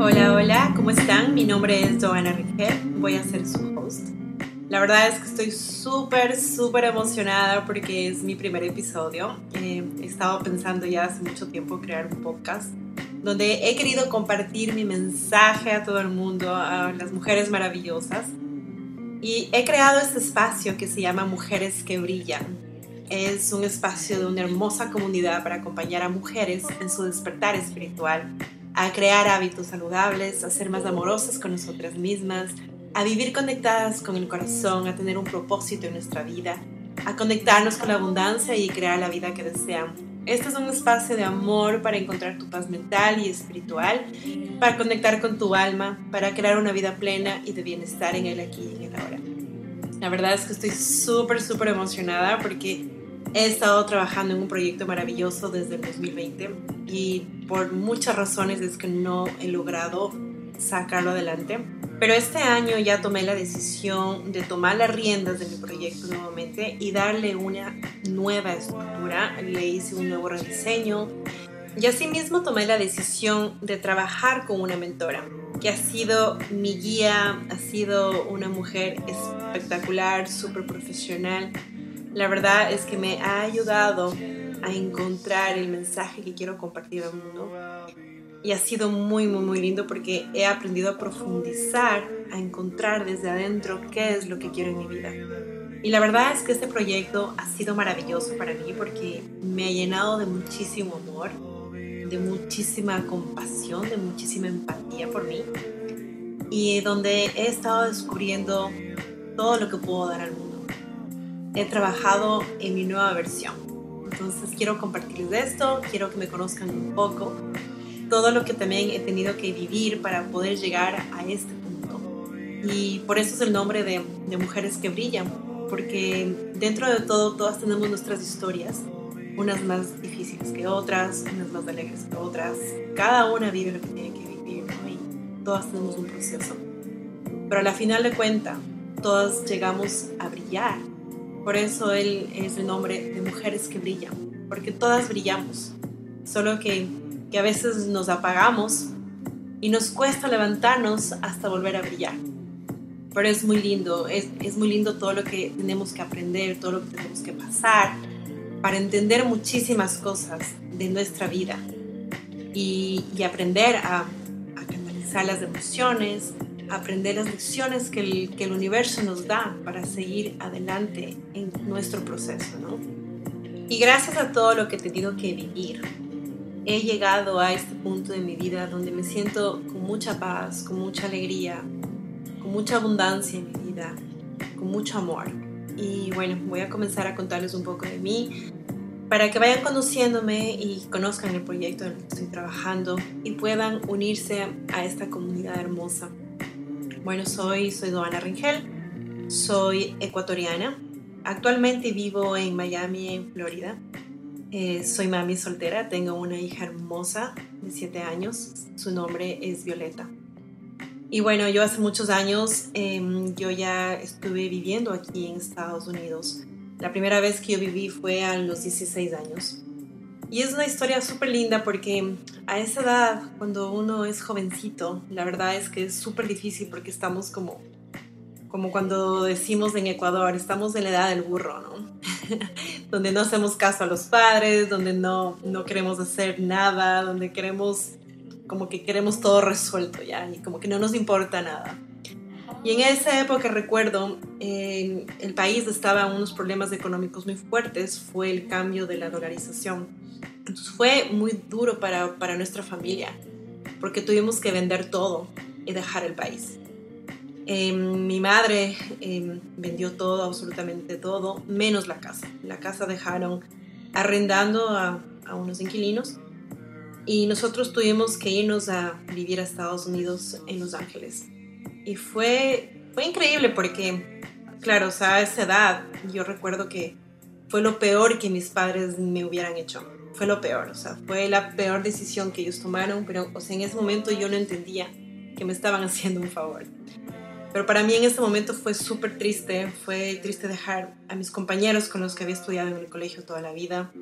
Hola, hola, ¿cómo están? Mi nombre es Joana Rigel, voy a ser su host. La verdad es que estoy súper, súper emocionada porque es mi primer episodio. Eh, he estado pensando ya hace mucho tiempo crear un podcast donde he querido compartir mi mensaje a todo el mundo, a las mujeres maravillosas. Y he creado este espacio que se llama Mujeres que Brillan. Es un espacio de una hermosa comunidad para acompañar a mujeres en su despertar espiritual, a crear hábitos saludables, a ser más amorosas con nosotras mismas, a vivir conectadas con el corazón, a tener un propósito en nuestra vida, a conectarnos con la abundancia y crear la vida que deseamos este es un espacio de amor para encontrar tu paz mental y espiritual, para conectar con tu alma, para crear una vida plena y de bienestar en el aquí y en el ahora. La verdad es que estoy súper, súper emocionada porque he estado trabajando en un proyecto maravilloso desde el 2020 y por muchas razones es que no he logrado sacarlo adelante. Pero este año ya tomé la decisión de tomar las riendas de mi proyecto nuevamente y darle una nueva estructura. Le hice un nuevo rediseño y asimismo tomé la decisión de trabajar con una mentora que ha sido mi guía, ha sido una mujer espectacular, súper profesional. La verdad es que me ha ayudado a encontrar el mensaje que quiero compartir al mundo y ha sido muy, muy, muy lindo porque he aprendido a profundizar, a encontrar desde adentro qué es lo que quiero en mi vida. Y la verdad es que este proyecto ha sido maravilloso para mí porque me ha llenado de muchísimo amor, de muchísima compasión, de muchísima empatía por mí y donde he estado descubriendo todo lo que puedo dar al mundo. He trabajado en mi nueva versión. Entonces quiero compartirles esto, quiero que me conozcan un poco todo lo que también he tenido que vivir para poder llegar a este punto. Y por eso es el nombre de, de Mujeres que Brillan, porque dentro de todo todas tenemos nuestras historias, unas más difíciles que otras, unas más alegres que otras. Cada una vive lo que tiene que vivir y todas tenemos un proceso. Pero a la final de cuentas, todas llegamos a brillar. Por eso él es el nombre de Mujeres que Brillan, porque todas brillamos, solo que que a veces nos apagamos y nos cuesta levantarnos hasta volver a brillar. Pero es muy lindo, es, es muy lindo todo lo que tenemos que aprender, todo lo que tenemos que pasar para entender muchísimas cosas de nuestra vida y, y aprender a, a, canalizar las emociones, aprender las lecciones que el, que el universo nos da para seguir adelante en nuestro proceso, ¿no? Y gracias a todo lo que he tenido que vivir, he llegado a este punto de mi vida donde me siento con mucha paz, con mucha alegría, con mucha abundancia en mi vida, con mucho amor. Y bueno, voy a comenzar a contarles un poco de mí para que vayan conociéndome y conozcan el proyecto en el que estoy trabajando y puedan unirse a esta comunidad hermosa. Bueno, soy, soy Doana Ringel, soy ecuatoriana. Actualmente vivo en Miami, en Florida. Eh, soy mami soltera, tengo una hija hermosa de 7 años, su nombre es Violeta. Y bueno, yo hace muchos años em, yo ya estuve viviendo aquí en Estados Unidos. La primera vez que yo viví fue a los 16 años. Y es una historia súper linda porque a esa edad, cuando uno es jovencito, la verdad es que es súper difícil porque estamos como, como cuando decimos en Ecuador, estamos en la edad del burro, ¿no? donde no hacemos caso a los padres, donde no, no queremos hacer nada, donde queremos, como que queremos todo resuelto ya, y como que no nos importa nada. Y en esa época recuerdo, el país estaba en unos problemas económicos muy fuertes, fue el cambio de la dolarización. Entonces fue muy duro para, para nuestra familia, porque tuvimos que vender todo y dejar el país. Em, mi madre em, vendió todo, absolutamente todo, menos la casa. La casa dejaron arrendando a, a, unos inquilinos y nosotros tuvimos que irnos a vivir a Estados Unidos en Los Ángeles. Y fue, fue increíble porque, claro, o sea, a esa edad yo recuerdo que fue lo peor que mis padres me hubieran hecho. Fue lo peor, o sea, fue la peor decisión que ellos tomaron, pero o sea, en ese momento yo no entendía que me estaban haciendo un favor. Pero para mí en ese momento fue súper triste, fue triste dejar a mis compañeros con los que había estudiado en el colegio toda la vida,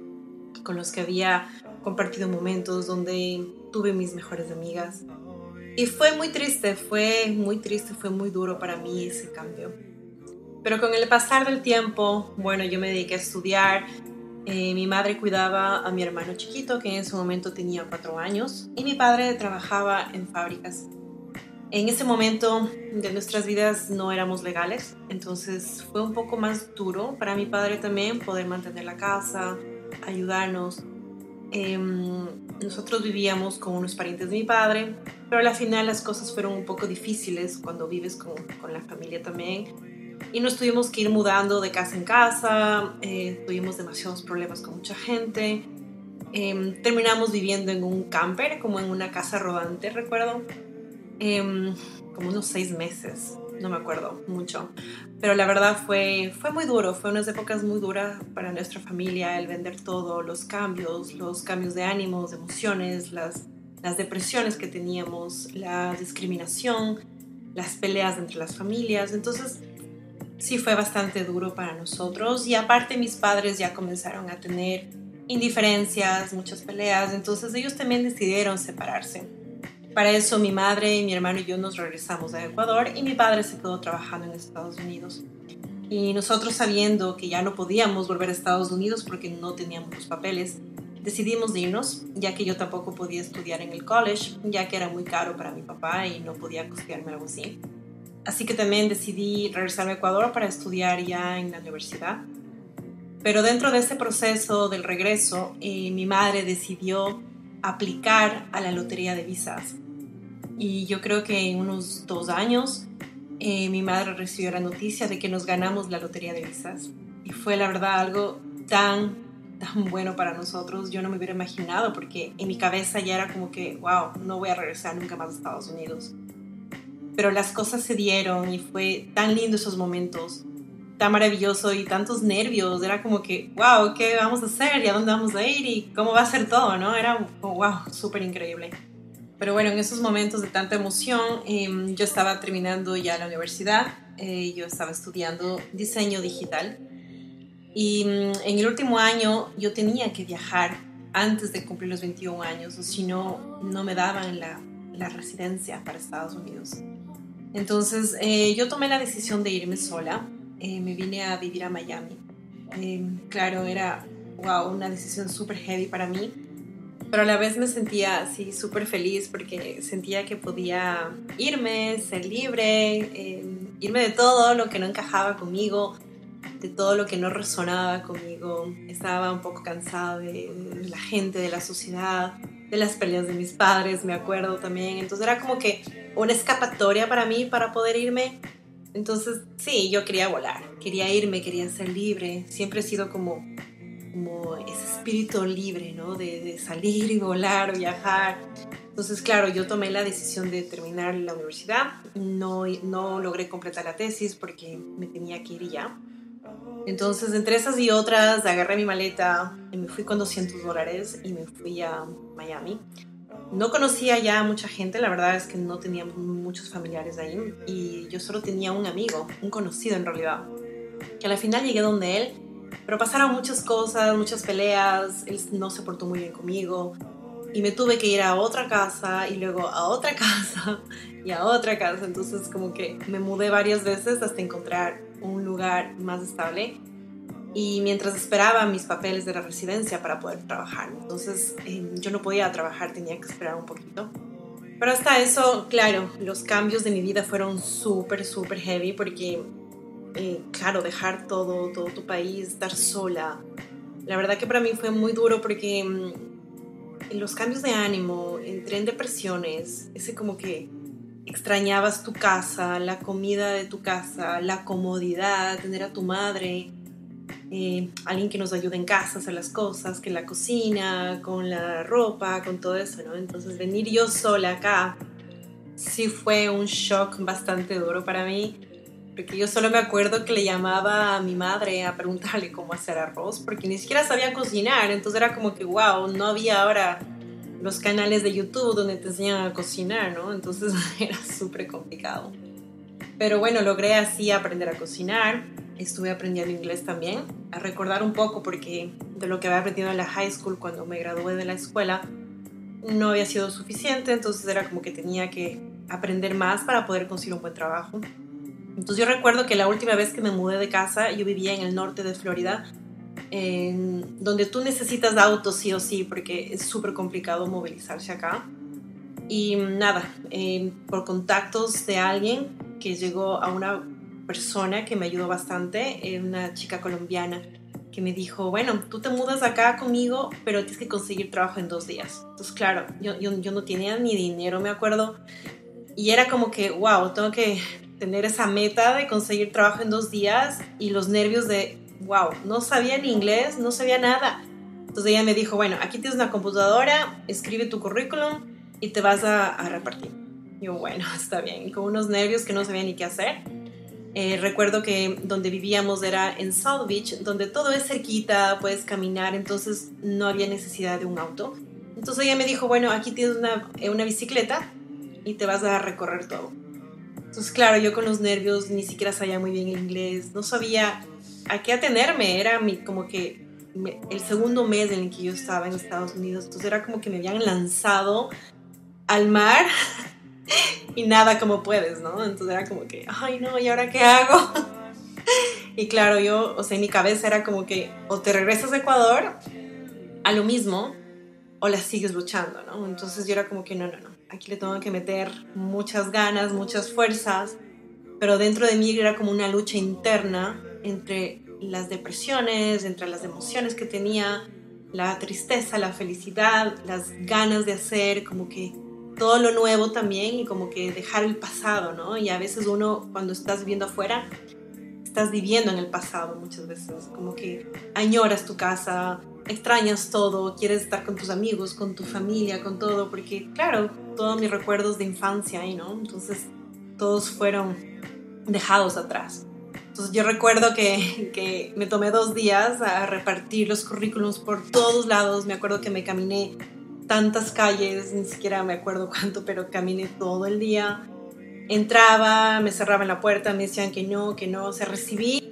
con los que había compartido momentos donde tuve mis mejores amigas. Y fue muy triste, fue muy triste, fue muy duro para mí ese cambio. Pero con el pasar del tiempo, bueno, yo me dediqué a estudiar. Eh, mi madre cuidaba a mi hermano chiquito, que en ese momento tenía cuatro años, y mi padre trabajaba en fábricas. En ese momento de nuestras vidas no éramos legales, entonces fue un poco más duro para mi padre también poder mantener la casa, ayudarnos. Em, nosotros vivíamos con unos parientes de mi padre, pero al final las cosas fueron un poco difíciles cuando vives con, con la familia también. Y nos tuvimos que ir mudando de casa en casa, eh, tuvimos demasiados problemas con mucha gente. Em, terminamos viviendo en un camper, como en una casa rodante, recuerdo, em, como unos seis meses, no me acuerdo mucho. Pero la verdad fue, fue muy duro, fue unas épocas muy duras para nuestra familia, el vender todo, los cambios, los cambios de ánimos, de emociones, las las depresiones que teníamos, la discriminación, las peleas entre las familias. Entonces, sí fue bastante duro para nosotros. Y aparte mis padres ya comenzaron a tener indiferencias, muchas peleas. Entonces ellos también decidieron separarse. Para eso mi madre, mi hermano y yo nos regresamos a Ecuador y mi padre se quedó trabajando en Estados Unidos. Y nosotros sabiendo que ya no podíamos volver a Estados Unidos porque no teníamos los papeles, decidimos irnos, ya que yo tampoco podía estudiar en el college, ya que era muy caro para mi papá y no podía costearme algo así. Así que también decidí regresarme a Ecuador para estudiar ya en la universidad. Pero dentro de ese proceso del regreso, eh, mi madre decidió aplicar a la lotería de visas. Y yo creo que en unos dos años eh, mi madre recibió la noticia de que nos ganamos la lotería de visas. Y fue la verdad algo tan tan bueno para nosotros, yo no me hubiera imaginado porque en mi cabeza ya era como que, wow, no voy a regresar nunca más a Estados Unidos. Pero las cosas se dieron y fue tan lindo esos momentos, tan maravilloso y tantos nervios, era como que, wow, ¿qué vamos a hacer? ¿Y a dónde vamos a ir? ¿Y cómo va a ser todo? ¿no? Era wow, súper increíble. Pero bueno, en esos momentos de tanta emoción, em, yo estaba terminando ya la universidad, eh, yo estaba estudiando diseño digital y mm, en el último año yo tenía que viajar antes de cumplir los 21 años, o si no, no me daban la, la residencia para Estados Unidos. Entonces eh, yo tomé la decisión de irme sola, eh, me vine a vivir a Miami. Eh, claro, era wow, una decisión súper heavy para mí, pero a la vez me sentía así súper feliz porque sentía que podía irme, ser libre, irme de todo lo que no encajaba conmigo, de todo lo que no resonaba conmigo. Estaba un poco cansada de, la gente, de la sociedad, de las peleas de mis padres, me acuerdo también. Entonces era como que una escapatoria para mí para poder irme. Entonces sí, yo quería volar, quería irme, quería ser libre. Siempre he sido como, como ese espíritu libre, ¿no? De, de salir y volar, viajar. Entonces, claro, yo tomé la decisión de terminar la universidad. No, no logré completar la tesis porque me tenía que ir ya. Entonces, entre esas y otras, agarré mi maleta y me fui con 200 dólares y me fui a Miami. No conocía ya a mucha gente, la verdad es que no tenía muchos familiares ahí y yo solo tenía un amigo, un conocido en realidad, que al final llegué donde él, pero pasaron muchas cosas, muchas peleas, él no se portó muy bien conmigo y me tuve que ir a otra casa y luego a otra casa y a otra casa, entonces como que me mudé varias veces hasta encontrar un lugar más estable y mientras esperaba mis papeles de la residencia para poder trabajar. Entonces em, yo no podía trabajar, tenía que esperar un poquito. Pero hasta eso, claro, los cambios de mi vida fueron súper, súper heavy porque, eh, claro, dejar todo, todo tu país, estar sola. La verdad que para mí fue muy duro porque em, los cambios de ánimo, entré en depresiones, ese como que extrañabas tu casa, la comida de tu casa, la comodidad, tener a tu madre, eh, alguien que nos ayude en casa hacer las cosas, que la cocina, con la ropa, con todo eso, ¿no? Entonces venir yo sola acá sí fue un shock bastante duro para mí, porque yo solo me acuerdo que le llamaba a mi madre a preguntarle cómo hacer arroz, porque ni siquiera sabía cocinar, entonces era como que, wow, no había ahora los canales de YouTube donde te enseñan a cocinar, ¿no? Entonces era súper complicado. Pero bueno, logré así aprender a cocinar, estuve aprendiendo inglés también, a recordar un poco porque de lo que había aprendido en la high school cuando me gradué de la escuela no había sido suficiente, entonces era como que tenía que aprender más para poder conseguir un buen trabajo. Entonces yo recuerdo que la última vez que me mudé de casa, yo vivía en el norte de Florida, en donde tú necesitas auto sí o sí, porque es súper complicado movilizarse acá. Y nada, por contactos de alguien que llegó a una persona que me ayudó bastante, una chica colombiana, que me dijo, bueno, tú te mudas acá conmigo, pero tienes que conseguir trabajo en dos días. Entonces, claro, yo, yo, yo no tenía ni dinero, me acuerdo. Y era como que, wow, tengo que tener esa meta de conseguir trabajo en dos días y los nervios de, wow, no sabía ni inglés, no sabía nada. Entonces ella me dijo, bueno, aquí tienes una computadora, escribe tu currículum y te vas a, repartir. yo, bueno, está bien, con unos nervios que no sabía ni qué hacer. Eh, recuerdo que donde vivíamos era en South Beach, donde todo es cerquita, puedes caminar, entonces no había necesidad de un auto. Entonces ella me dijo, bueno, aquí tienes una, eh, una bicicleta y te vas a recorrer todo. Entonces, claro, yo con los nervios ni siquiera sabía muy bien el inglés, no sabía a qué atenerme, era mi, como que el segundo mes en el que yo estaba en Estados Unidos, entonces era como que me habían lanzado al mar y nada como puedes, ¿no? Entonces era como que, ay no, ¿y ahora qué hago? y claro, yo, o sea, en mi cabeza era como que o te regresas a Ecuador a lo mismo o la sigues luchando, ¿no? Entonces yo era como que no, no, no, aquí le tengo que meter muchas ganas, muchas fuerzas, pero dentro de mí era como una lucha interna entre las depresiones, entre las emociones que tenía, la tristeza, la felicidad, las ganas de hacer, como que todo lo nuevo también y como que dejar el pasado, ¿no? Y a veces uno cuando estás viviendo afuera, estás viviendo en el pasado muchas veces, como que añoras tu casa, extrañas todo, quieres estar con tus amigos, con tu familia, con todo, porque claro, todos mis recuerdos de infancia ahí, ¿no? Entonces todos fueron dejados atrás. Entonces yo recuerdo que, que, me tomé dos días a repartir los currículums por todos lados. Me acuerdo que me caminé tantas calles, ni siquiera me acuerdo cuánto, pero caminé todo el día. Entraba, me cerraban la puerta, me decían que no, que no. O sea, recibí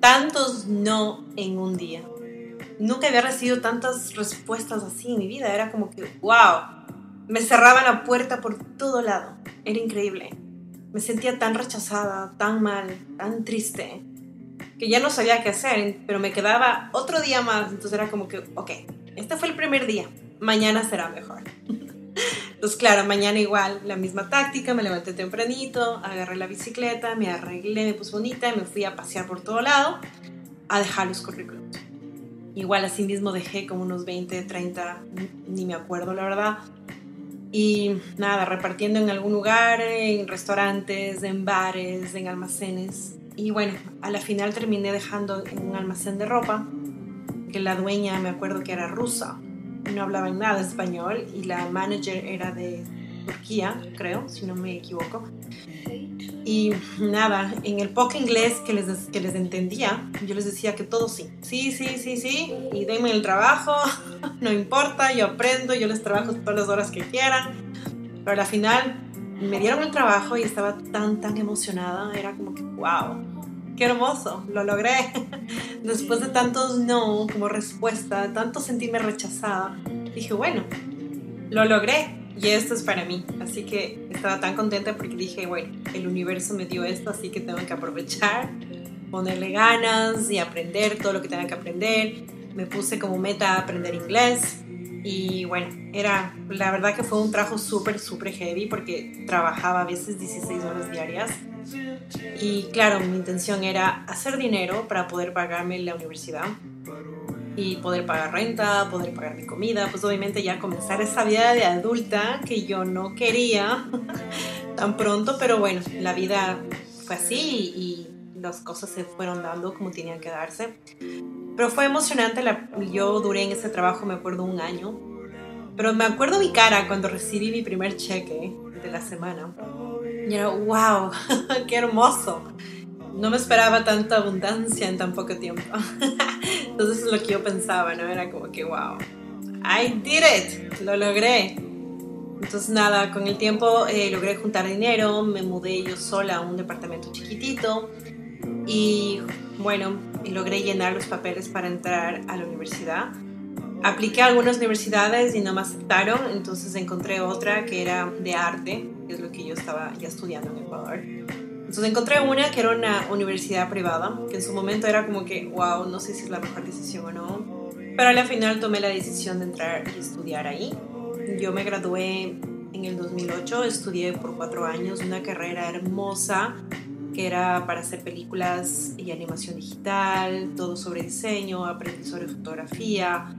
tantos no en un día. Nunca había recibido tantas respuestas así en mi vida. Era como que, wow, me cerraban la puerta por todo lado. Era increíble. Me sentía tan rechazada, tan mal, tan triste, que ya no sabía qué hacer, pero me quedaba otro día más. Entonces era como que, ok, este fue el primer día mañana será mejor. Entonces, claro, mañana igual, la misma táctica, me levanté tempranito, agarré la bicicleta, me arreglé, me puse bonita y me fui a pasear por todo lado a dejar los currículums. Igual así mismo dejé como unos 20, 30, ni me acuerdo la verdad. Y nada, repartiendo en algún lugar, en restaurantes, en bares, en almacenes. Y bueno, a la final terminé dejando en un almacén de ropa, que la dueña me acuerdo que era rusa no hablaban nada español y la manager era de Turquía, creo, si no me equivoco. Y nada, en el poco inglés que les, que les entendía, yo les decía que todo sí. Sí, sí, sí, sí. Y denme el trabajo, no importa, yo aprendo, yo les trabajo todas las horas que quieran. Pero al final me dieron el trabajo y estaba tan, tan emocionada. Era como que, wow, qué hermoso, lo logré. Después de tantos no como respuesta, tanto sentirme rechazada, dije, bueno, lo logré y esto es para mí. Así que estaba tan contenta porque dije, bueno, el universo me dio esto, así que tengo que aprovechar, ponerle ganas y aprender todo lo que tenga que aprender. Me puse como meta aprender inglés y bueno, era, la verdad que fue un trabajo súper, súper heavy porque trabajaba a veces 16 horas diarias y claro, mi intención era hacer dinero para poder pagarme la universidad y poder pagar renta, poder pagar mi comida, pues obviamente ya comenzar esa vida de adulta que yo no quería tan pronto, pero bueno, la vida fue así y las cosas se fueron dando como tenían que darse. Pero fue emocionante, yo duré en ese trabajo, me acuerdo, un año, pero me acuerdo mi cara cuando recibí mi primer cheque de la semana y era, wow, qué hermoso. No me esperaba tanta abundancia en tan poco tiempo. Entonces es lo que yo pensaba, ¿no? Era como que, wow, I did it, lo logré. Entonces nada, con el tiempo eh, logré juntar dinero, me mudé yo sola a un departamento chiquitito y bueno, logré llenar los papeles para entrar a la universidad. Apliqué a algunas universidades y no me aceptaron, entonces encontré otra que era de arte, que es lo que yo estaba ya estudiando en Ecuador. Entonces encontré una que era una universidad privada, que en su momento era como que, wow, no sé si es la mejor decisión o no, pero al final tomé la decisión de entrar y estudiar ahí. Yo me gradué en el 2008, estudié por cuatro años una carrera hermosa que era para hacer películas y animación digital, todo sobre diseño, aprendí sobre fotografía.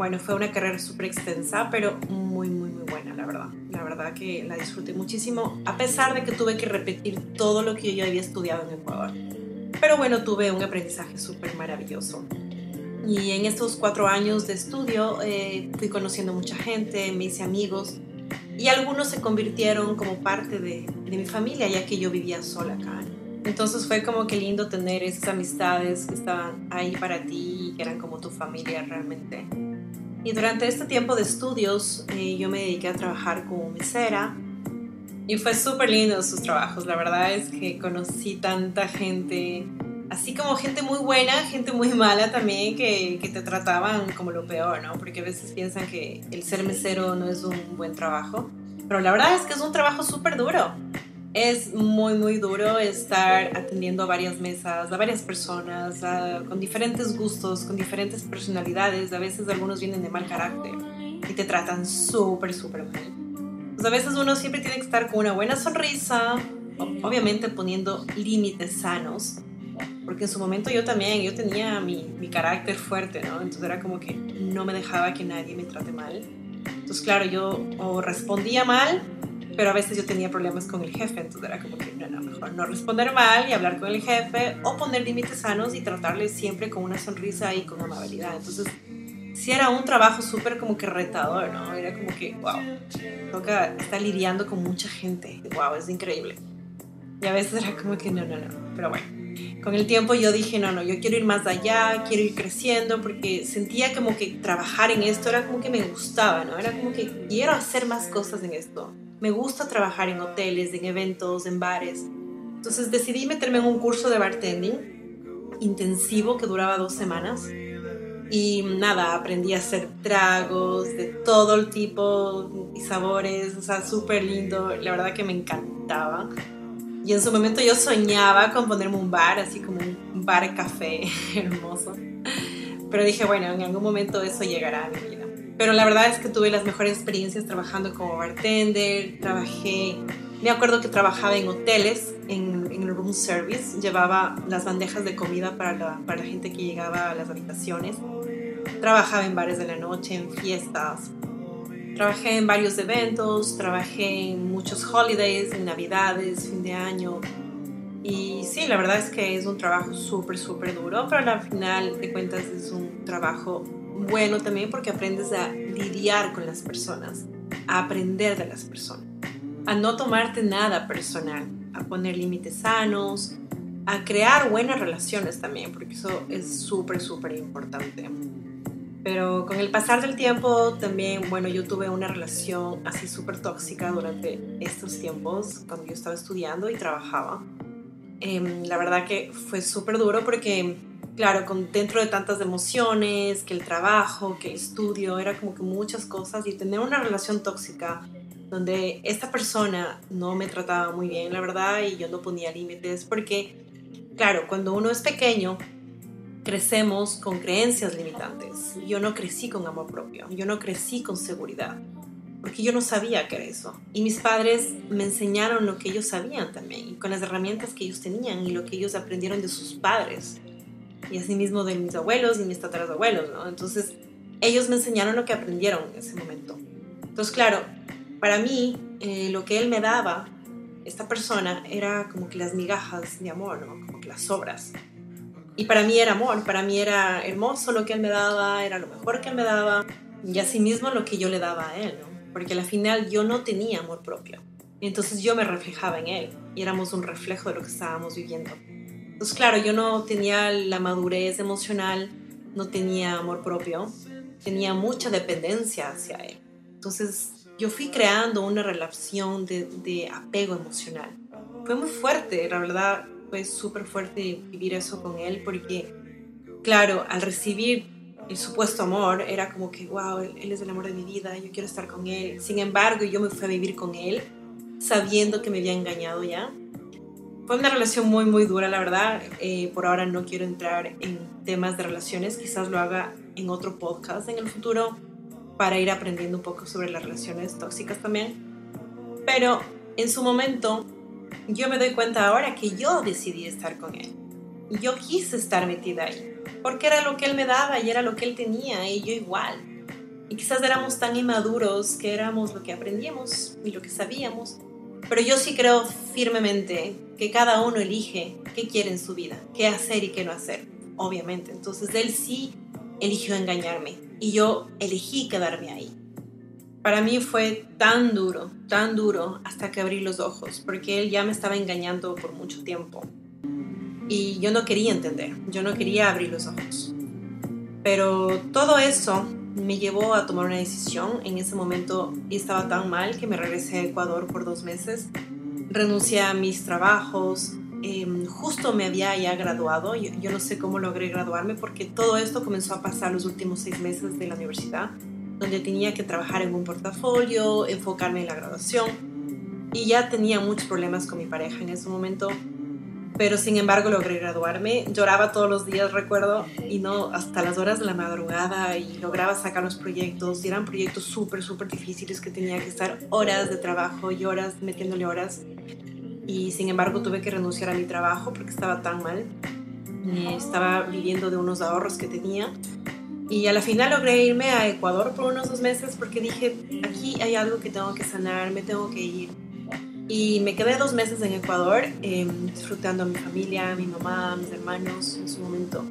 Bueno, fue una carrera súper extensa, pero muy, muy, muy buena, la verdad. La verdad que la disfruté muchísimo, a pesar de que tuve que repetir todo lo que yo había estudiado en Ecuador. Pero bueno, tuve un aprendizaje súper maravilloso. Y en estos cuatro años de estudio eh, fui conociendo mucha gente, me hice amigos y algunos se convirtieron como parte de, de, mi familia ya que yo vivía sola acá. Entonces fue como que lindo tener esas amistades que estaban ahí para ti y que eran como tu familia realmente. Y durante este tiempo de estudios eh, yo me dediqué a trabajar como mesera y fue súper lindo sus trabajos. La verdad es que conocí tanta gente así como gente muy buena, gente muy mala también, que, que, te trataban como lo peor, ¿no? Porque a veces piensan que el ser mesero no es un buen trabajo. Pero la verdad es que es un trabajo súper duro. Es muy, muy duro estar atendiendo a varias mesas, a varias personas, con diferentes gustos, con diferentes personalidades. A veces algunos vienen de mal carácter y te tratan súper, súper mal. Pues a veces uno siempre tiene que estar con una buena sonrisa, obviamente poniendo límites sanos porque en su momento yo también, yo tenía mi, mi, carácter fuerte, ¿no? Entonces era como que no me dejaba que nadie me trate mal. Entonces, claro, yo respondía mal, pero a veces yo tenía problemas con el jefe, entonces era como que no, no, mejor no responder mal y hablar con el jefe, o poner límites sanos y tratarle siempre con una sonrisa y con amabilidad. Entonces, sí era un trabajo súper como que retador, ¿no? Era como que, wow, toca estar lidiando con mucha gente, wow, es increíble. Y a veces era como que no, no, no, pero bueno con el tiempo yo dije, no, no, yo quiero ir más allá, quiero ir creciendo, porque sentía como que trabajar en esto era como que me gustaba, ¿no? Era como que quiero hacer más cosas en esto. Me gusta trabajar en hoteles, en eventos, en bares. Entonces decidí meterme en un curso de bartending intensivo que duraba dos semanas. Y nada, aprendí a hacer tragos de todo el tipo y sabores, o sea, súper lindo. La verdad que me encantaba. Y en su momento yo soñaba con ponerme un bar, así como un bar café hermoso. Pero dije, bueno, en algún momento eso llegará a mi. Pero la verdad es que tuve las mejores experiencias trabajando como bartender, trabajé, me acuerdo que trabajaba en hoteles, en, en room service, llevaba las bandejas de comida para la, para la gente que llegaba a las habitaciones, trabajaba en bares de la noche, en fiestas, Trabajé en varios eventos, trabajé en muchos holidays, en navidades, fin de año. Y sí, la verdad es que es un trabajo súper, súper duro, pero al final de cuentas es un trabajo bueno también porque aprendes a lidiar con las personas, a aprender de las personas, a no tomarte nada personal, a poner límites sanos, a crear buenas relaciones también, porque eso es súper, súper importante. Pero con el pasar del tiempo también, bueno, yo tuve una relación así súper tóxica durante estos tiempos, cuando yo estaba estudiando y trabajaba. Eh, la verdad que fue súper duro porque, claro, con, dentro de tantas emociones, que el trabajo, que el estudio, era como que muchas cosas y tener una relación tóxica donde esta persona no me trataba muy bien, la verdad, y yo no ponía límites porque, claro, cuando uno es pequeño, crecemos con creencias limitantes. Yo no crecí con amor propio, yo no crecí con seguridad, porque yo no sabía qué era eso. Y mis padres me enseñaron lo que ellos sabían también, con las herramientas que ellos tenían y lo que ellos aprendieron de sus padres, y asimismo de mis abuelos y mis tatarabuelos, ¿no? Entonces, ellos me enseñaron lo que aprendieron en ese momento. Entonces, claro, para mí, eh, lo que él me daba, esta persona, era como que las migajas de amor, ¿no? Como que las sobras. Y para mí era amor, para mí era hermoso lo que él me daba, era lo mejor que él me daba y asimismo lo que yo le daba a él, ¿no? Porque al final yo no tenía amor propio. Entonces yo me reflejaba en él y éramos un reflejo de lo que estábamos viviendo. Entonces, claro, yo no tenía la madurez emocional, no tenía amor propio, tenía mucha dependencia hacia él. Entonces, yo fui creando una relación de, de apego emocional. Fue muy fuerte, la verdad, fue súper fuerte vivir eso con él porque, claro, al recibir el supuesto amor, era como que, wow, él, es el amor de mi vida, yo quiero estar con él. Sin embargo, yo me fui a vivir con él sabiendo que me había engañado ya. Fue una relación muy, muy dura, la verdad. Eh, por ahora no quiero entrar en temas de relaciones, quizás lo haga en otro podcast en el futuro para ir aprendiendo un poco sobre las relaciones tóxicas también. Pero en su momento yo me doy cuenta ahora que yo decidí estar con él. Yo quise estar metida ahí, porque era lo que él me daba y era lo que él tenía y yo igual. Y quizás éramos tan inmaduros que éramos lo que aprendíamos y lo que sabíamos. Pero yo sí creo firmemente que cada uno elige qué quiere en su vida, qué hacer y qué no hacer, obviamente. Entonces él sí eligió engañarme y yo elegí quedarme ahí. Para mí fue tan duro, tan duro hasta que abrí los ojos, porque él ya me estaba engañando por mucho tiempo. Y yo no quería entender, yo no quería abrir los ojos. Pero todo eso me llevó a tomar una decisión. En ese momento estaba tan mal que me regresé a Ecuador por dos meses. Renuncié a mis trabajos. Eh, justo me había ya graduado. Yo, yo no sé cómo logré graduarme porque todo esto comenzó a pasar los últimos seis meses de la universidad donde tenía que trabajar en un portafolio, enfocarme en la graduación. Y ya tenía muchos problemas con mi pareja en ese momento, pero sin embargo logré graduarme. Lloraba todos los días, recuerdo, y no hasta las horas de la madrugada y lograba sacar los proyectos. Y eran proyectos súper, súper difíciles que tenía que estar horas de trabajo y horas metiéndole horas. Y sin embargo tuve que renunciar a mi trabajo porque estaba tan mal. Estaba viviendo de unos ahorros que tenía y a la final logré irme a Ecuador por unos dos meses porque dije, aquí hay algo que tengo que sanar, me tengo que ir. Y me quedé dos meses en Ecuador em, disfrutando a mi familia, a mi mamá, a mis hermanos en su momento.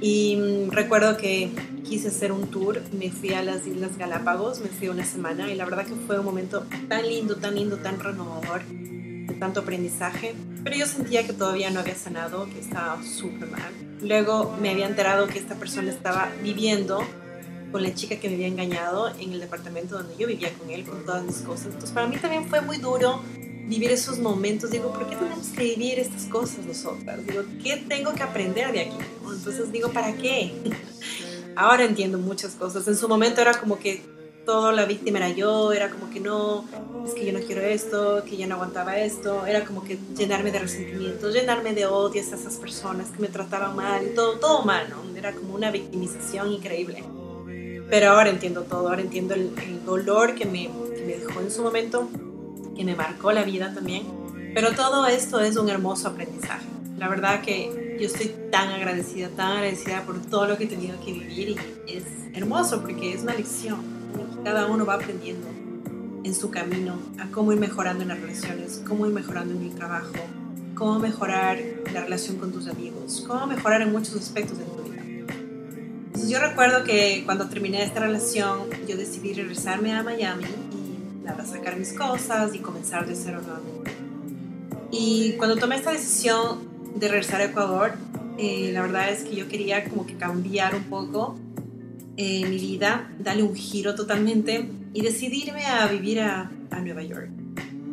Y mm, recuerdo que quise hacer un tour, me fui a las Islas Galápagos, me fui una semana y la verdad que fue un momento tan lindo, tan lindo, tan renovador, de tanto aprendizaje. Pero yo sentía que todavía no había sanado, que estaba súper mal Luego me había enterado que esta persona estaba viviendo con la chica que me había engañado en el departamento donde yo vivía con él, con todas mis cosas. Entonces para mí también fue muy duro vivir esos momentos. Digo, ¿por qué tenemos que vivir estas cosas nosotras? Digo, ¿qué tengo que aprender de aquí? Entonces digo, ¿para qué? Ahora entiendo muchas cosas. En su momento era como que todo la víctima era yo, era como que no, es que yo no quiero esto, que ya no aguantaba esto, era como que llenarme de resentimientos, llenarme de odio a esas personas que me trataban mal todo, todo mal, ¿no? Era como una victimización increíble. Pero ahora entiendo todo, ahora entiendo el, el dolor que me, que me dejó en su momento, que me marcó la vida también. Pero todo esto es un hermoso aprendizaje. La verdad que yo estoy tan agradecida, tan agradecida por todo lo que he tenido que vivir y es hermoso porque es una lección cada uno va aprendiendo en su camino a cómo ir mejorando en las relaciones, cómo ir mejorando en el trabajo, cómo mejorar la relación con tus amigos, cómo mejorar en muchos aspectos de tu. Entonces yo recuerdo que cuando terminé esta relación, yo decidí regresarme a Miami y nada, sacar mis cosas y comenzar de cero nuevamente. Y cuando tomé esta decisión de regresar a Ecuador, eh, la verdad es que yo quería como que cambiar un poco en mi vida, darle un giro totalmente y decidirme a vivir a, a Nueva York.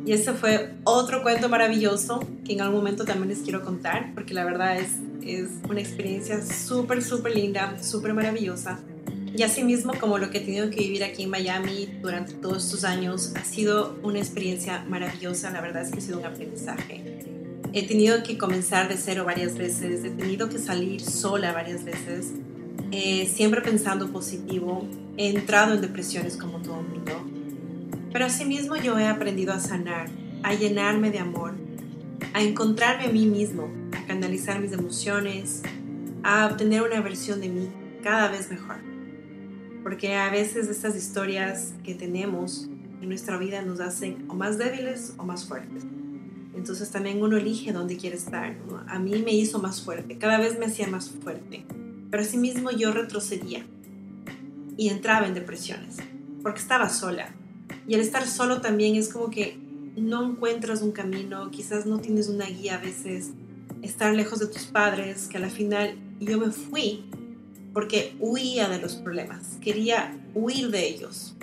Y ese fue otro cuento maravilloso que en algún momento también les quiero contar, porque la verdad es, es una experiencia súper, súper linda, súper maravillosa. Y asimismo, como lo que he tenido que vivir aquí en Miami durante todos estos años, ha sido una experiencia maravillosa, la verdad es que ha sido un aprendizaje. He tenido que comenzar de cero varias veces, he tenido que salir sola varias veces, eh, siempre pensando positivo, he entrado en depresiones como todo el mundo, pero asimismo yo he aprendido a sanar, a llenarme de amor, a encontrarme a mí mismo, a canalizar mis emociones, a obtener una versión de mí cada vez mejor. Porque a veces estas historias que tenemos en nuestra vida nos hacen o más débiles o más fuertes. Entonces también uno elige dónde quiere estar. A mí me hizo más fuerte, cada vez me hacía más fuerte pero asimismo yo retrocedía y entraba en depresiones porque estaba sola. Y al estar solo también es como que no encuentras un camino, quizás no tienes una guía a veces, estar lejos de tus padres, que a la final yo me fui porque huía de los problemas, quería huir de ellos.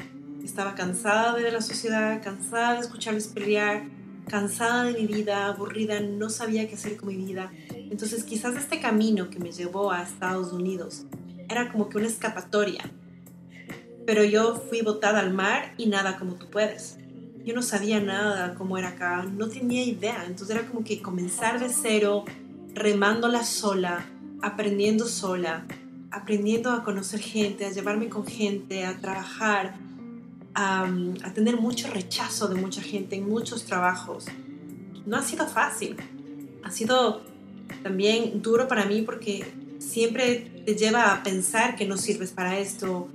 Estaba cansada de la sociedad, cansada de escucharles pelear, cansada de mi vida, aburrida, no sabía qué hacer con mi vida. Entonces quizás este camino que me llevó a Estados Unidos era como que una escapatoria. Pero yo fui botada al mar y nada como tú puedes. Yo no sabía nada cómo era acá, no tenía idea. Entonces era como que comenzar de cero, remándola sola, aprendiendo sola, aprendiendo a conocer gente, a llevarme con gente, a trabajar, a, tener mucho rechazo de mucha gente en muchos trabajos. No ha sido fácil, ha sido también duro para mí porque siempre te lleva a pensar que no sirves para esto,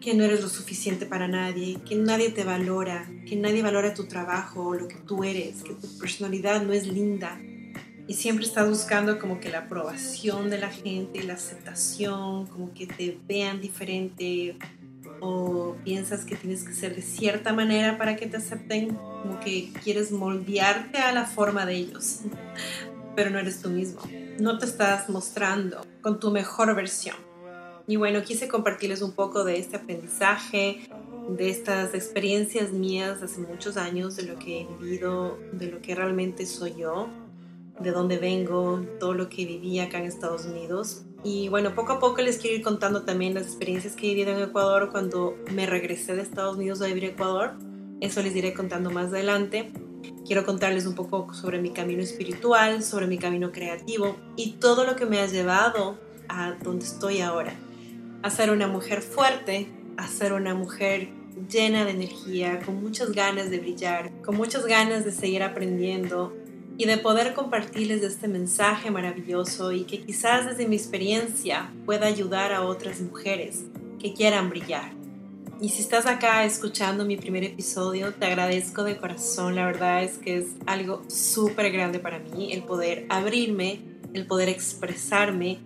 que no eres lo suficiente para nadie, que nadie te valora, que nadie valora tu trabajo o lo que tú eres, que tu personalidad no es linda. Y siempre estás buscando como que la aprobación de la gente, la aceptación, como que te vean diferente, o piensas que tienes que ser de cierta manera para que te acepten, como que quieres moldearte a la forma de ellos, pero no eres tú mismo, no te estás mostrando con tu mejor versión. Y bueno, quise compartirles un poco de este aprendizaje, de estas experiencias mías hace muchos años, de lo que he vivido, de lo que realmente soy yo, de dónde vengo, todo lo que viví acá en Estados Unidos y bueno, poco a poco les quiero ir contando también las experiencias que he vivido en Ecuador cuando me regresé de Estados Unidos a vivir a Ecuador. Eso les iré contando más adelante. Quiero contarles un poco sobre mi camino espiritual, sobre mi camino creativo y todo lo que me ha llevado a donde estoy ahora. A ser una mujer fuerte, a ser una mujer llena de energía, con muchas ganas de brillar, con muchas ganas de seguir aprendiendo, y de poder compartirles este mensaje maravilloso y que quizás desde mi experiencia pueda ayudar a otras mujeres que quieran brillar. Y si estás acá escuchando mi primer episodio, te agradezco de corazón. La verdad es que es algo súper grande para mí el poder abrirme, el poder expresarme,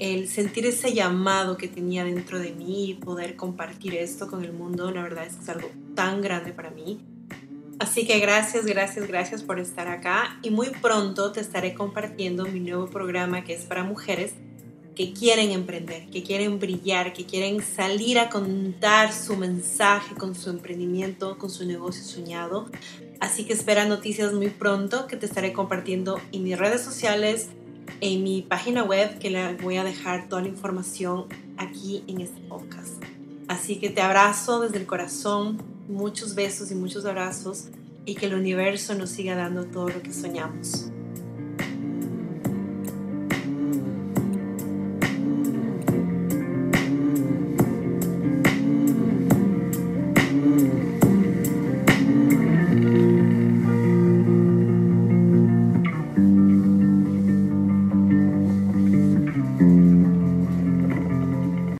el sentir ese llamado que tenía dentro de mí y poder compartir esto con el mundo. La verdad es que es algo tan grande para mí. Así que gracias, gracias, gracias por estar acá y muy pronto te estaré compartiendo mi nuevo programa que es para mujeres que quieren emprender, que quieren brillar, que quieren salir a contar su mensaje con su emprendimiento, con su negocio soñado. Así que espera noticias muy pronto que te estaré compartiendo en mis redes sociales, en mi página web, que le voy a dejar toda la información aquí en este podcast. Así que te abrazo desde el corazón, muchos besos y muchos abrazos y que el universo nos siga dando todo lo que soñamos.